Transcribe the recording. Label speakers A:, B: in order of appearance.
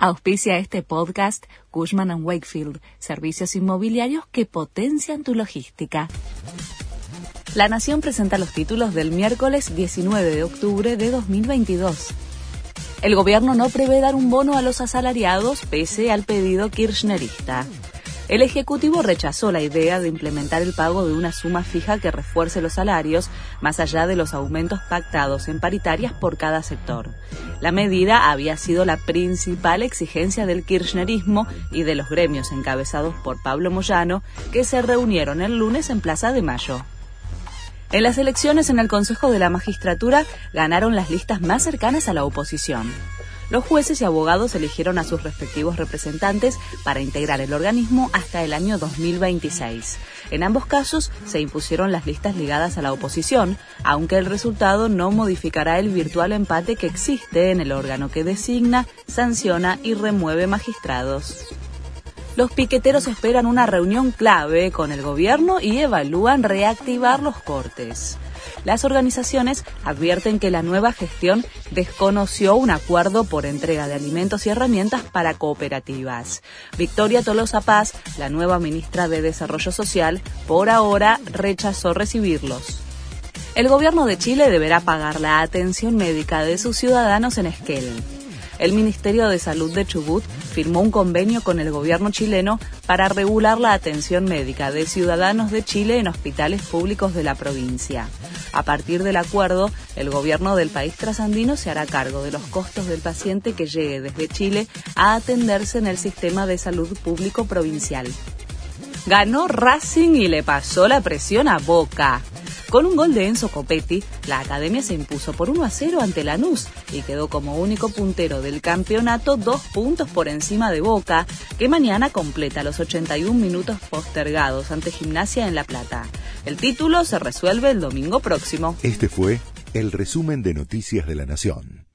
A: Auspicia este podcast Cushman ⁇ Wakefield, servicios inmobiliarios que potencian tu logística. La Nación presenta los títulos del miércoles 19 de octubre de 2022. El gobierno no prevé dar un bono a los asalariados pese al pedido kirchnerista. El Ejecutivo rechazó la idea de implementar el pago de una suma fija que refuerce los salarios, más allá de los aumentos pactados en paritarias por cada sector. La medida había sido la principal exigencia del kirchnerismo y de los gremios encabezados por Pablo Moyano, que se reunieron el lunes en Plaza de Mayo. En las elecciones en el Consejo de la Magistratura ganaron las listas más cercanas a la oposición. Los jueces y abogados eligieron a sus respectivos representantes para integrar el organismo hasta el año 2026. En ambos casos se impusieron las listas ligadas a la oposición, aunque el resultado no modificará el virtual empate que existe en el órgano que designa, sanciona y remueve magistrados los piqueteros esperan una reunión clave con el gobierno y evalúan reactivar los cortes. Las organizaciones advierten que la nueva gestión desconoció un acuerdo por entrega de alimentos y herramientas para cooperativas. Victoria Tolosa Paz, la nueva ministra de Desarrollo Social, por ahora rechazó recibirlos. El gobierno de Chile deberá pagar la atención médica de sus ciudadanos en Esquel el Ministerio de Salud de Chubut firmó un convenio con el gobierno chileno para regular la atención médica de ciudadanos de Chile en hospitales públicos de la provincia. A partir del acuerdo, el gobierno del país trasandino se hará cargo de los costos del paciente que llegue desde Chile a atenderse en el sistema de salud público provincial. Ganó Racing y le pasó la presión a Boca. Con un gol de Enzo Copetti, la academia se impuso por 1 a 0 ante Lanús y quedó como único puntero del campeonato dos puntos por encima de Boca, que mañana completa los 81 minutos postergados ante Gimnasia en La Plata. El título se resuelve el domingo próximo.
B: Este fue el resumen de Noticias de la Nación.